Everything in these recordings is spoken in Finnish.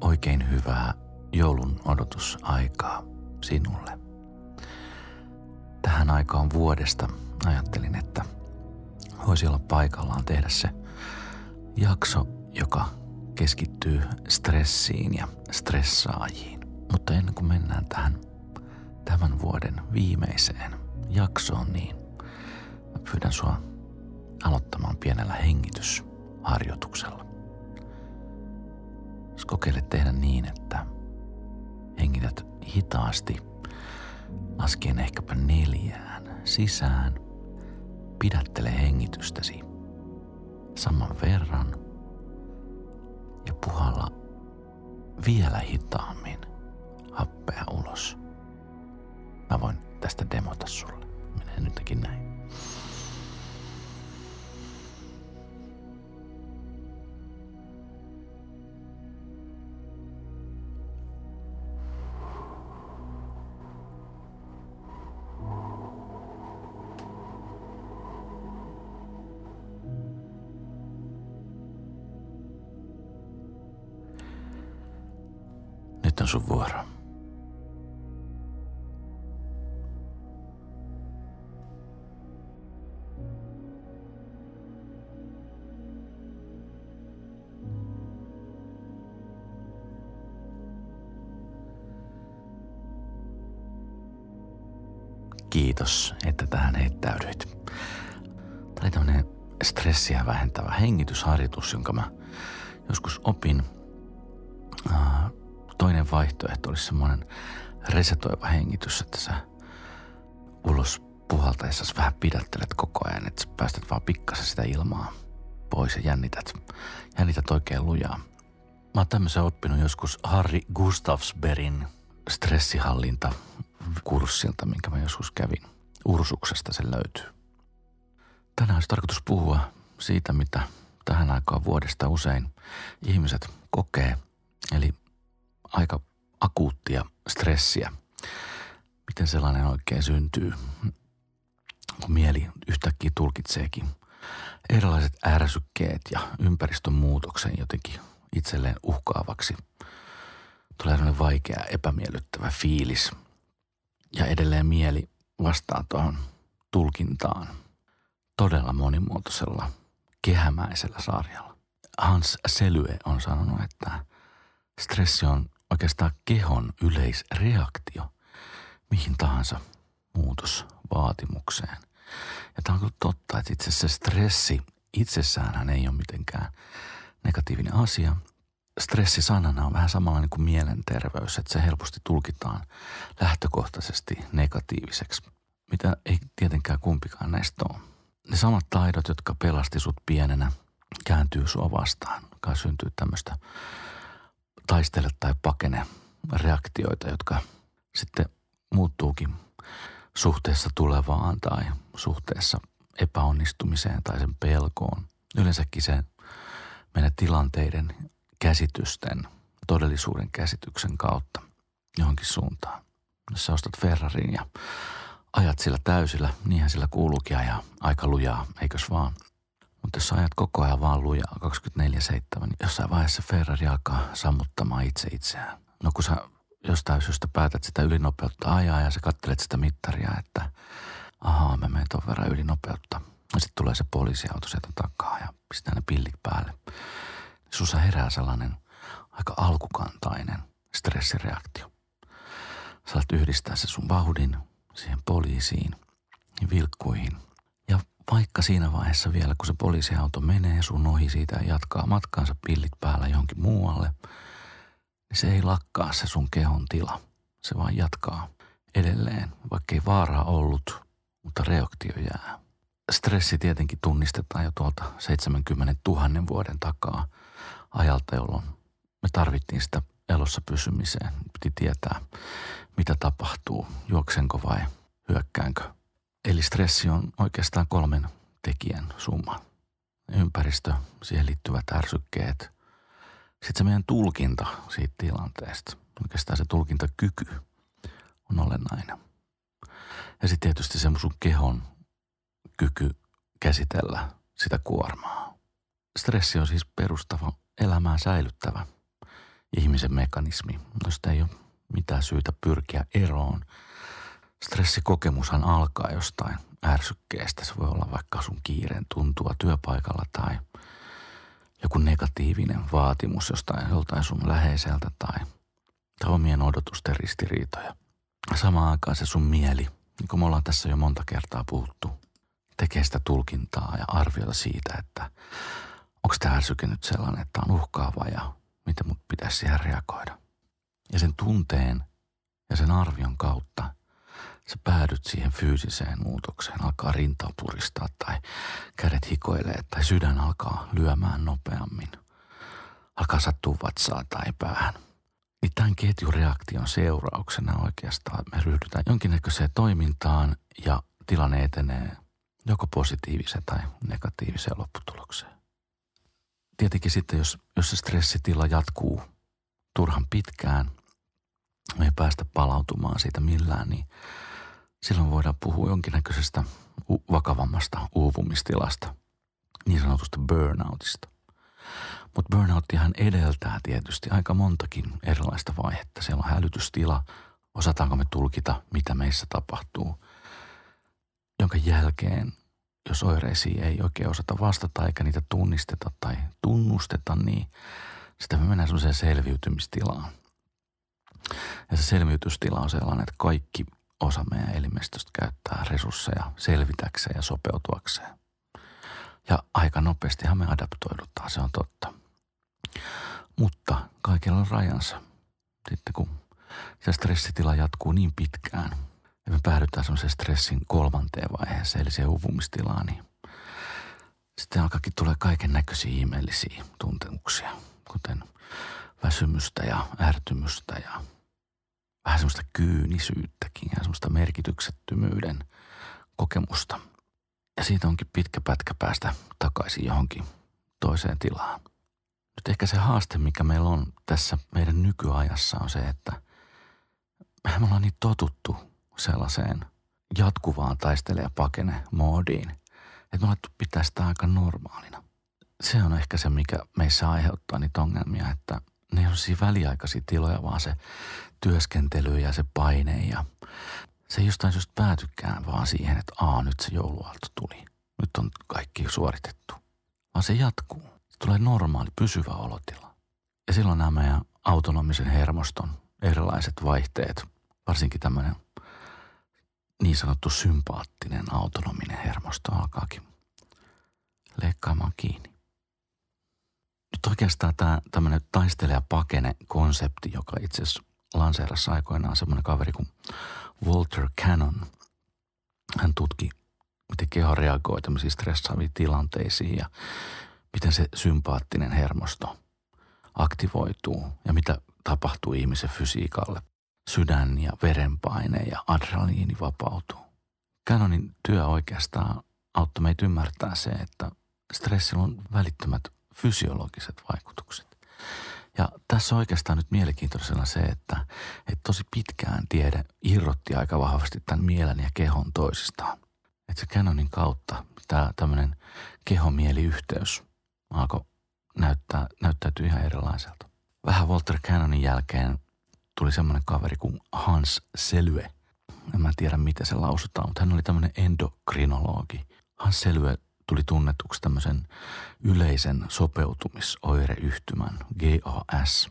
oikein hyvää joulun odotusaikaa sinulle. Tähän aikaan vuodesta ajattelin, että voisi olla paikallaan tehdä se jakso, joka keskittyy stressiin ja stressaajiin. Mutta ennen kuin mennään tähän tämän vuoden viimeiseen jaksoon, niin pyydän sua aloittamaan pienellä hengitysharjoituksella. Kokeile tehdä niin, että hengität hitaasti, laskien ehkäpä neljään sisään, pidättele hengitystäsi saman verran ja puhalla vielä hitaammin happea ulos. Mä voin tästä demota sulle. Menee nytkin näin. On sun vuoro. Kiitos, että tähän heittäydyit. Tämä oli tämmöinen stressiä vähentävä hengitysharjoitus, jonka mä joskus opin. Vaihtoehto olisi semmoinen resetoiva hengitys, että sä ulos puhaltaessa vähän pidättelet koko ajan, että päästät vaan pikkasen sitä ilmaa pois ja jännität, jännität oikein lujaa. Mä oon tämmöisen oppinut joskus Harry Gustafsberin stressihallinta kurssilta, minkä mä joskus kävin. Ursuksesta se löytyy. Tänään olisi tarkoitus puhua siitä, mitä tähän aikaan vuodesta usein ihmiset kokee, eli aika akuuttia stressiä. Miten sellainen oikein syntyy, kun mieli yhtäkkiä tulkitseekin erilaiset ärsykkeet ja ympäristön muutoksen jotenkin itselleen uhkaavaksi. Tulee sellainen vaikea, epämiellyttävä fiilis – ja edelleen mieli vastaa tuohon tulkintaan todella monimuotoisella, kehämäisellä sarjalla. Hans Selye on sanonut, että stressi on oikeastaan kehon yleisreaktio mihin tahansa muutosvaatimukseen. Ja tämä on kyllä totta, että itse asiassa stressi itsessään ei ole mitenkään negatiivinen asia – stressi sanana on vähän samanlainen kuin mielenterveys, että se helposti tulkitaan lähtökohtaisesti negatiiviseksi, mitä ei tietenkään kumpikaan näistä ole. Ne samat taidot, jotka pelasti sut pienenä, kääntyy sua vastaan, kai syntyy tämmöistä taistele tai pakene reaktioita, jotka sitten muuttuukin suhteessa tulevaan tai suhteessa epäonnistumiseen tai sen pelkoon. Yleensäkin se meidän tilanteiden käsitysten, todellisuuden käsityksen kautta johonkin suuntaan. Jos sä ostat Ferrarin ja ajat sillä täysillä, niinhän sillä kuuluukin ajaa aika lujaa, eikös vaan? Mutta jos ajat koko ajan vaan lujaa 24-7, niin jossain vaiheessa Ferrari alkaa sammuttamaan itse itseään. No kun sä jostain syystä päätät sitä ylinopeutta ajaa ja sä kattelet sitä mittaria, että ahaa, mä menen ton verran ylinopeutta. Ja sitten tulee se poliisiauto sieltä takaa ja pistää ne pillit päälle sussa herää sellainen aika alkukantainen stressireaktio. Saat yhdistää se sun vauhdin siihen poliisiin, vilkkuihin. Vaikka siinä vaiheessa vielä, kun se poliisiauto menee sun ohi siitä ja jatkaa matkaansa pillit päällä johonkin muualle, niin se ei lakkaa se sun kehon tila. Se vaan jatkaa edelleen, vaikka ei vaaraa ollut, mutta reaktio jää. Stressi tietenkin tunnistetaan jo tuolta 70 000 vuoden takaa – ajalta, jolloin me tarvittiin sitä elossa pysymiseen. Piti tietää, mitä tapahtuu, juoksenko vai hyökkäänkö. Eli stressi on oikeastaan kolmen tekijän summa. Ympäristö, siihen liittyvät ärsykkeet. Sitten se meidän tulkinta siitä tilanteesta. Oikeastaan se tulkintakyky on olennainen. Ja sitten tietysti se sun kehon kyky käsitellä sitä kuormaa. Stressi on siis perustava elämää säilyttävä ihmisen mekanismi, josta ei ole mitään syytä pyrkiä eroon. Stressikokemushan alkaa jostain ärsykkeestä. Se voi olla vaikka sun kiireen tuntua työpaikalla tai joku negatiivinen vaatimus jostain joltain sun läheiseltä tai, tai omien odotusten ristiriitoja. Samaan aikaan se sun mieli, niin kuin me ollaan tässä jo monta kertaa puhuttu, tekee sitä tulkintaa ja arviota siitä, että onko tämä ärsyke nyt sellainen, että on uhkaava ja miten mut pitäisi siihen reagoida. Ja sen tunteen ja sen arvion kautta sä päädyt siihen fyysiseen muutokseen, alkaa rintaa puristaa tai kädet hikoilee tai sydän alkaa lyömään nopeammin. Alkaa sattua vatsaa tai päähän. Niin tämän ketjureaktion seurauksena oikeastaan me ryhdytään jonkinnäköiseen toimintaan ja tilanne etenee joko positiiviseen tai negatiiviseen lopputulokseen. Tietenkin sitten, jos, jos se stressitila jatkuu turhan pitkään, me ei päästä palautumaan siitä millään, niin silloin voidaan puhua jonkinnäköisestä vakavammasta uupumistilasta, niin sanotusta burnoutista. Mutta burnouttihan edeltää tietysti aika montakin erilaista vaihetta. Siellä on hälytystila, osataanko me tulkita, mitä meissä tapahtuu, jonka jälkeen, jos oireisiin ei oikein osata vastata eikä niitä tunnisteta tai tunnusteta, niin sitten me mennään semmoiseen selviytymistilaan. Ja se selviytystila on sellainen, että kaikki osa meidän elimistöstä käyttää resursseja selvitäkseen ja sopeutuakseen. Ja aika nopeastihan me adaptoidutaan, se on totta. Mutta kaikilla on rajansa. Sitten kun se stressitila jatkuu niin pitkään ja me päädytään semmoisen stressin kolmanteen vaiheeseen, eli se uupumistilaan, niin sitten alkaakin tulee kaiken näköisiä ihmeellisiä tuntemuksia, kuten väsymystä ja ärtymystä ja vähän semmoista kyynisyyttäkin ja semmoista merkityksettömyyden kokemusta. Ja siitä onkin pitkä pätkä päästä takaisin johonkin toiseen tilaan. Nyt ehkä se haaste, mikä meillä on tässä meidän nykyajassa on se, että me ollaan niin totuttu sellaiseen jatkuvaan taistele- ja pakene-moodiin, että me ollaan pitää sitä aika normaalina. Se on ehkä se, mikä meissä aiheuttaa niitä ongelmia, että ne on siinä väliaikaisia tiloja, vaan se työskentely ja se paine ja se ei jostain syystä päätykään vaan siihen, että aa nyt se jouluaalto tuli. Nyt on kaikki suoritettu. Vaan se jatkuu. Se tulee normaali, pysyvä olotila. Ja silloin nämä meidän autonomisen hermoston erilaiset vaihteet, varsinkin tämmöinen niin sanottu sympaattinen autonominen hermosto alkaakin leikkaamaan kiinni. Nyt oikeastaan tämä tämmöinen taistele ja pakene konsepti, joka itse asiassa lanseerassa aikoinaan semmoinen kaveri kuin Walter Cannon. Hän tutki, miten keho reagoi tämmöisiin stressaaviin tilanteisiin ja miten se sympaattinen hermosto aktivoituu ja mitä tapahtuu ihmisen fysiikalle. Sydän ja verenpaine ja adrenaliini vapautuu. Cannonin työ oikeastaan auttoi meitä ymmärtää se, että stressillä on välittömät fysiologiset vaikutukset. Ja tässä on oikeastaan nyt mielenkiintoisena se, että, että tosi pitkään tiede irrotti aika vahvasti tämän mielen ja kehon toisistaan. Että se Canonin kautta tämä tämmöinen kehomieliyhteys alkoi näyttää, näyttäytyy ihan erilaiselta. Vähän Walter Cannonin jälkeen tuli semmoinen kaveri kuin Hans Selye. En mä tiedä, miten se lausutaan, mutta hän oli tämmöinen endokrinologi. Hans Selye tuli tunnetuksi tämmöisen yleisen sopeutumisoireyhtymän GAS-teorian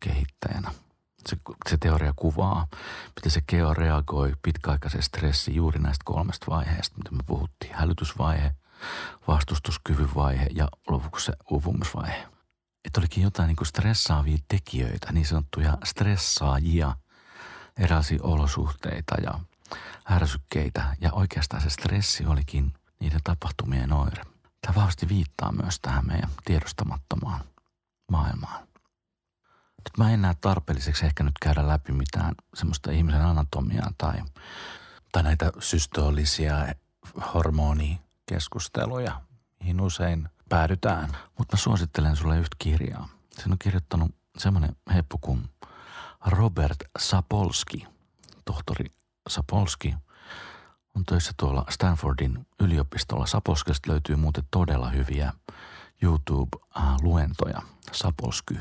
kehittäjänä. Se, se teoria kuvaa, miten se keho reagoi pitkäaikaisen stressiin juuri näistä kolmesta vaiheesta, mitä me puhuttiin. Hälytysvaihe, vastustuskyvyn vaihe ja lopuksi se uupumusvaihe. Että olikin jotain niin kuin stressaavia tekijöitä, niin sanottuja stressaajia, erilaisia olosuhteita ja ärsykkeitä ja oikeastaan se stressi olikin niiden tapahtumien oire. Tämä vahvasti viittaa myös tähän meidän tiedostamattomaan maailmaan. Nyt mä en näe tarpeelliseksi ehkä nyt käydä läpi mitään semmoista ihmisen anatomiaa tai, tai näitä systoolisia hormonikeskusteluja, mihin usein päädytään. Mutta mä suosittelen sulle yhtä kirjaa. Sen on kirjoittanut semmoinen heppu kuin Robert Sapolski, tohtori Sapolski on töissä tuolla Stanfordin yliopistolla. Sapolskesta löytyy muuten todella hyviä YouTube-luentoja. Sapolsky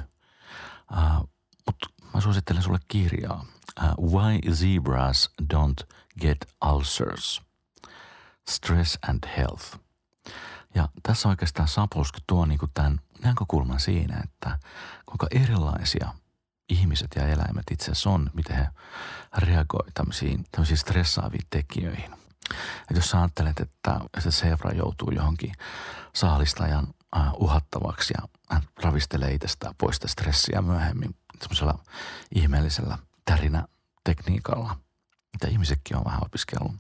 Uh, Mutta mä suosittelen sulle kirjaa. Uh, Why Zebras Don't Get Ulcers. Stress and Health. Ja tässä oikeastaan Sapolsky tuo niinku tämän näkökulman siinä, että kuinka erilaisia ihmiset ja eläimet itse asiassa on, miten he reagoivat tämmöisiin, tämmöisiin stressaaviin tekijöihin. Et jos sä ajattelet, että se seura joutuu johonkin saalistajan uhattavaksi ja hän ravistelee itsestään pois sitä stressiä myöhemmin semmoisella ihmeellisellä tärinätekniikalla, mitä ihmisetkin on vähän opiskellut,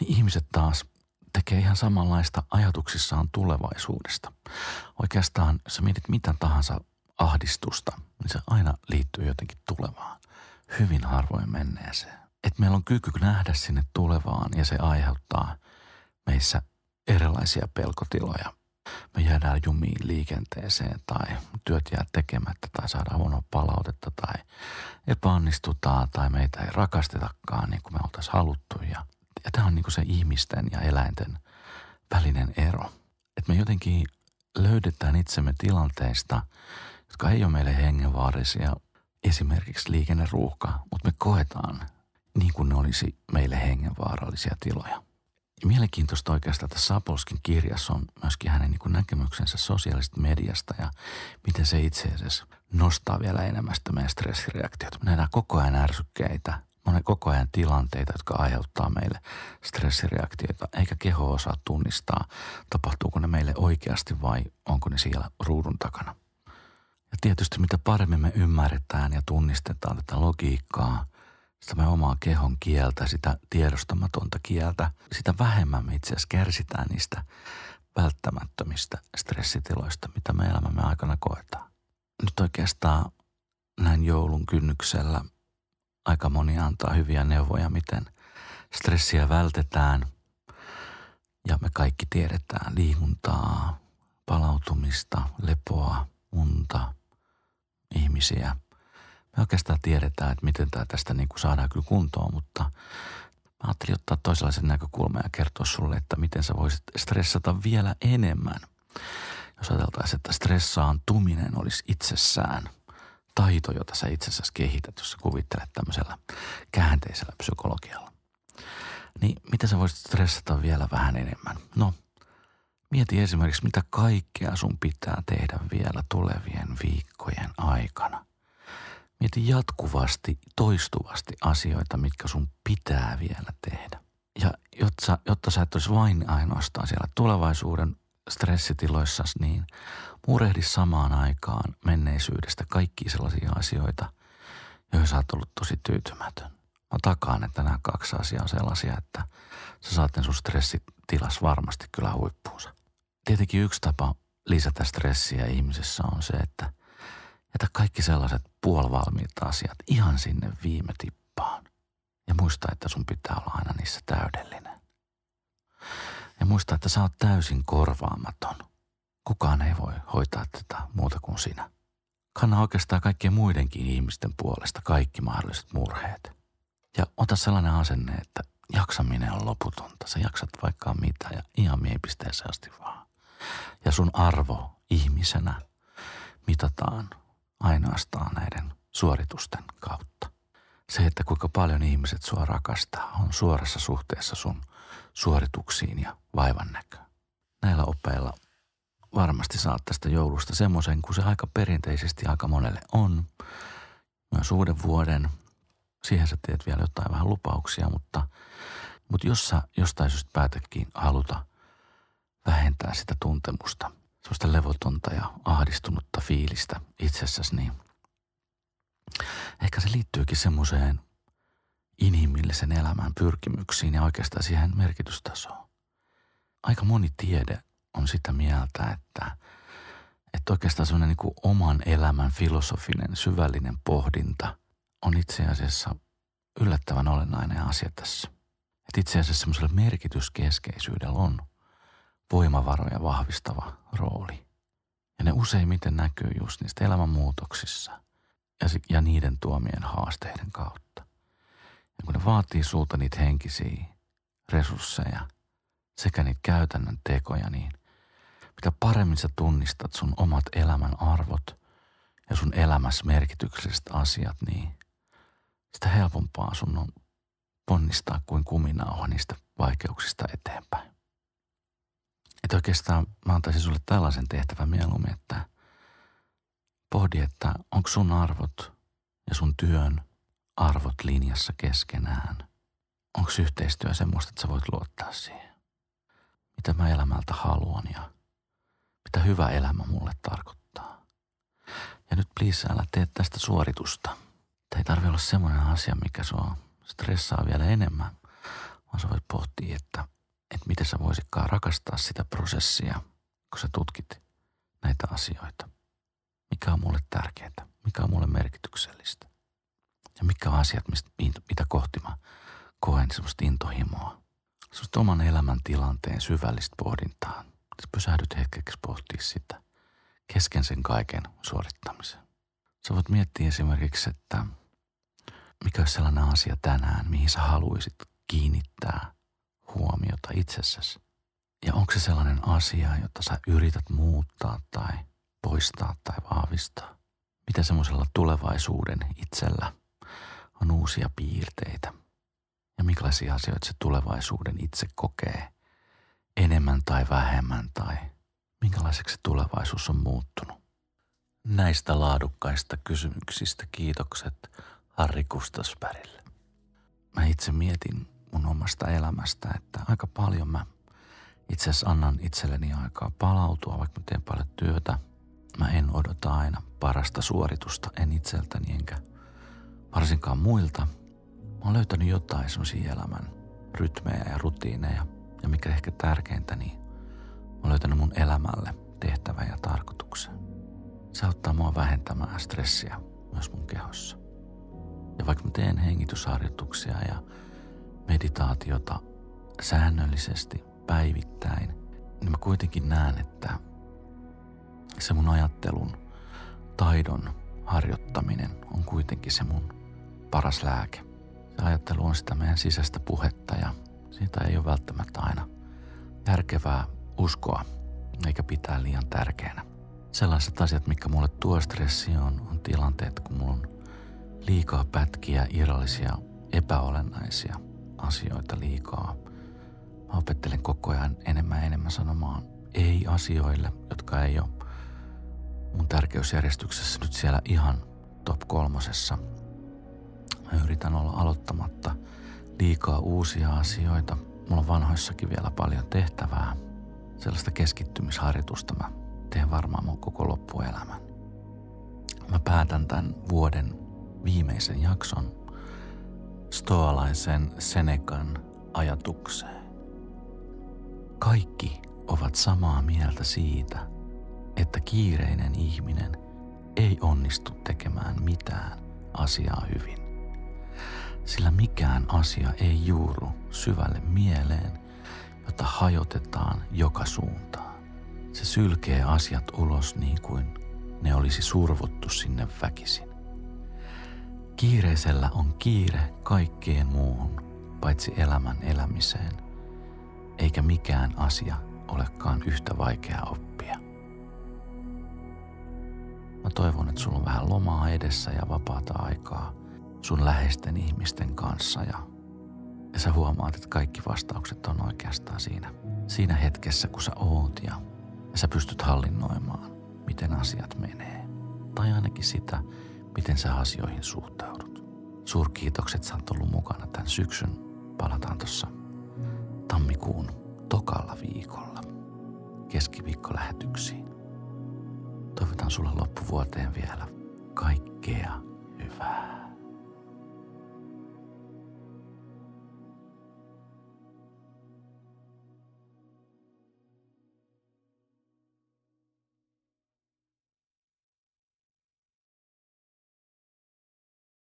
niin ihmiset taas tekee ihan samanlaista ajatuksissaan tulevaisuudesta. Oikeastaan, jos mietit mitä tahansa ahdistusta, niin se aina liittyy jotenkin tulevaan. Hyvin harvoin menneeseen. Että meillä on kyky nähdä sinne tulevaan ja se aiheuttaa meissä erilaisia pelkotiloja. Me jäädään jumiin liikenteeseen tai työt jää tekemättä tai saadaan huonoa palautetta tai epäonnistutaan tai meitä ei rakastetakaan niin kuin me oltaisiin haluttu. Ja, ja tämä on niin kuin se ihmisten ja eläinten välinen ero. Että me jotenkin löydetään itsemme tilanteista, jotka ei ole meille hengenvaarisia, esimerkiksi liikenneruuhka, mutta me koetaan niin kuin ne olisi meille hengenvaarallisia tiloja. Ja mielenkiintoista oikeastaan tässä Sapolskin kirjassa on myöskin hänen niin näkemyksensä sosiaalisesta mediasta ja miten se itse asiassa nostaa vielä enemmän sitä meidän stressireaktiota. Me nähdään koko ajan ärsykkeitä, monen koko ajan tilanteita, jotka aiheuttaa meille stressireaktioita, eikä keho osaa tunnistaa, tapahtuuko ne meille oikeasti vai onko ne siellä ruudun takana. Ja tietysti mitä paremmin me ymmärretään ja tunnistetaan tätä logiikkaa, sitä meidän omaa kehon kieltä, sitä tiedostamatonta kieltä, sitä vähemmän me itse asiassa kärsitään niistä välttämättömistä stressitiloista, mitä me elämämme aikana koetaan. Nyt oikeastaan näin joulun kynnyksellä aika moni antaa hyviä neuvoja, miten stressiä vältetään. Ja me kaikki tiedetään liikuntaa, palautumista, lepoa, unta, ihmisiä. Me oikeastaan tiedetään, että miten tämä tästä niin kuin saadaan kyllä kuntoon, mutta mä ajattelin ottaa toisenlaisen näkökulman ja kertoa sulle, että miten sä voisit stressata vielä enemmän. Jos ajateltaisiin, että stressaantuminen olisi itsessään taito, jota sä itse asiassa kehität, jos sä kuvittelet tämmöisellä käänteisellä psykologialla. Niin miten sä voisit stressata vielä vähän enemmän? No, Mieti esimerkiksi, mitä kaikkea sun pitää tehdä vielä tulevien viikkojen aikana. Mieti jatkuvasti, toistuvasti asioita, mitkä sun pitää vielä tehdä. Ja jotta, jotta sä et olisi vain ainoastaan siellä tulevaisuuden stressitiloissa, niin murehdi samaan aikaan menneisyydestä kaikki sellaisia asioita, joihin sä oot ollut tosi tyytymätön. Mä takaan, että nämä kaksi asiaa on sellaisia, että sä saat sun stressitilas varmasti kyllä huippuunsa. Tietenkin yksi tapa lisätä stressiä ihmisessä on se, että jätä kaikki sellaiset puolivalmiit asiat ihan sinne viime tippaan. Ja muista, että sun pitää olla aina niissä täydellinen. Ja muista, että sä oot täysin korvaamaton. Kukaan ei voi hoitaa tätä muuta kuin sinä. Kanna oikeastaan kaikkien muidenkin ihmisten puolesta kaikki mahdolliset murheet. Ja ota sellainen asenne, että jaksaminen on loputonta. Sä jaksat vaikka mitä ja ihan miepisteeseen asti vaan. Ja sun arvo ihmisenä mitataan ainoastaan näiden suoritusten kautta. Se, että kuinka paljon ihmiset sua rakastaa, on suorassa suhteessa sun suorituksiin ja vaivan näköön. Näillä opeilla varmasti saat tästä joulusta semmoisen, kun se aika perinteisesti aika monelle on. Myös uuden vuoden. Siihen sä teet vielä jotain vähän lupauksia, mutta, mutta jos sä jostain syystä päätäkin haluta vähentää sitä tuntemusta, sellaista levotonta ja ahdistunutta fiilistä itsessäsi, niin ehkä se liittyykin semmoiseen inhimillisen elämän pyrkimyksiin ja oikeastaan siihen merkitystasoon. Aika moni tiede on sitä mieltä, että, että oikeastaan semmoinen niin oman elämän filosofinen, syvällinen pohdinta on itse asiassa yllättävän olennainen asia tässä. Että itse asiassa semmoisella merkityskeskeisyydellä on voimavaroja vahvistava rooli. Ja ne useimmiten näkyy just niistä elämänmuutoksissa ja, ja niiden tuomien haasteiden kautta. Ja kun ne vaatii sulta niitä henkisiä resursseja sekä niitä käytännön tekoja, niin mitä paremmin sä tunnistat sun omat elämän arvot ja sun elämässä merkitykselliset asiat, niin sitä helpompaa sun on ponnistaa kuin kuminauha niistä vaikeuksista eteenpäin. Että oikeastaan mä antaisin sulle tällaisen tehtävän mieluummin, että pohdi, että onko sun arvot ja sun työn arvot linjassa keskenään. Onko yhteistyö semmoista, että sä voit luottaa siihen? Mitä mä elämältä haluan ja mitä hyvä elämä mulle tarkoittaa. Ja nyt please älä tee tästä suoritusta. Tämä ei tarvi olla semmoinen asia, mikä sua stressaa vielä enemmän, vaan sä voit pohtia, että, että miten sä voisitkaan rakastaa sitä prosessia, kun sä tutkit näitä asioita. Mikä on mulle tärkeää, mikä on mulle merkityksellistä. Ja mikä on asiat, mistä, mitä kohti mä koen semmoista intohimoa. Semmoista oman elämän tilanteen syvällistä pohdintaa. Sä pysähdyt hetkeksi pohtia sitä kesken sen kaiken suorittamisen. Sä voit miettiä esimerkiksi, että mikä olisi sellainen asia tänään, mihin sä haluaisit kiinnittää huomiota itsessäsi. Ja onko se sellainen asia, jota sä yrität muuttaa tai poistaa tai vahvistaa? Mitä semmoisella tulevaisuuden itsellä on uusia piirteitä? Ja minkälaisia asioita se tulevaisuuden itse kokee enemmän tai vähemmän tai minkälaiseksi se tulevaisuus on muuttunut? Näistä laadukkaista kysymyksistä kiitokset Harri Kustasbergille. Mä itse mietin mun omasta elämästä, että aika paljon mä itse asiassa annan itselleni aikaa palautua, vaikka mä teen paljon työtä. Mä en odota aina parasta suoritusta, en itseltäni enkä varsinkaan muilta. Mä oon löytänyt jotain semmoisia elämän rytmejä ja rutiineja. Ja mikä ehkä tärkeintä, niin mä oon löytänyt mun elämälle tehtävän ja tarkoituksen. Se auttaa mua vähentämään stressiä myös mun kehossa. Ja vaikka mä teen hengitysharjoituksia ja meditaatiota säännöllisesti päivittäin, niin mä kuitenkin näen, että se mun ajattelun taidon harjoittaminen on kuitenkin se mun paras lääke. Se ajattelu on sitä meidän sisäistä puhetta ja siitä ei ole välttämättä aina järkevää uskoa eikä pitää liian tärkeänä. Sellaiset asiat, mikä mulle tuo stressiä on, on tilanteet, kun mulla on liikaa pätkiä, irrallisia, epäolennaisia asioita liikaa. Mä opettelen koko ajan enemmän ja enemmän sanomaan ei asioille, jotka ei ole mun tärkeysjärjestyksessä nyt siellä ihan top kolmosessa. Mä yritän olla aloittamatta liikaa uusia asioita. Mulla on vanhoissakin vielä paljon tehtävää. Sellaista keskittymisharjoitusta mä teen varmaan mun koko loppuelämän. Mä päätän tämän vuoden viimeisen jakson stoalaisen Senekan ajatukseen. Kaikki ovat samaa mieltä siitä, että kiireinen ihminen ei onnistu tekemään mitään asiaa hyvin. Sillä mikään asia ei juuru syvälle mieleen, jota hajotetaan joka suuntaan. Se sylkee asiat ulos niin kuin ne olisi survottu sinne väkisin. Kiireisellä on kiire kaikkeen muuhun, paitsi elämän elämiseen, eikä mikään asia olekaan yhtä vaikea oppia. Mä toivon, että sulla on vähän lomaa edessä ja vapaata aikaa sun läheisten ihmisten kanssa ja, ja sä huomaat, että kaikki vastaukset on oikeastaan siinä, siinä hetkessä, kun sä oot ja, ja sä pystyt hallinnoimaan, miten asiat menee. Tai ainakin sitä, miten sä asioihin suhtaudut. Suurkiitokset, sä oot ollut mukana tämän syksyn. Palataan tuossa tammikuun tokalla viikolla keskiviikkolähetyksiin. Toivotan sulle loppuvuoteen vielä kaikkea hyvää.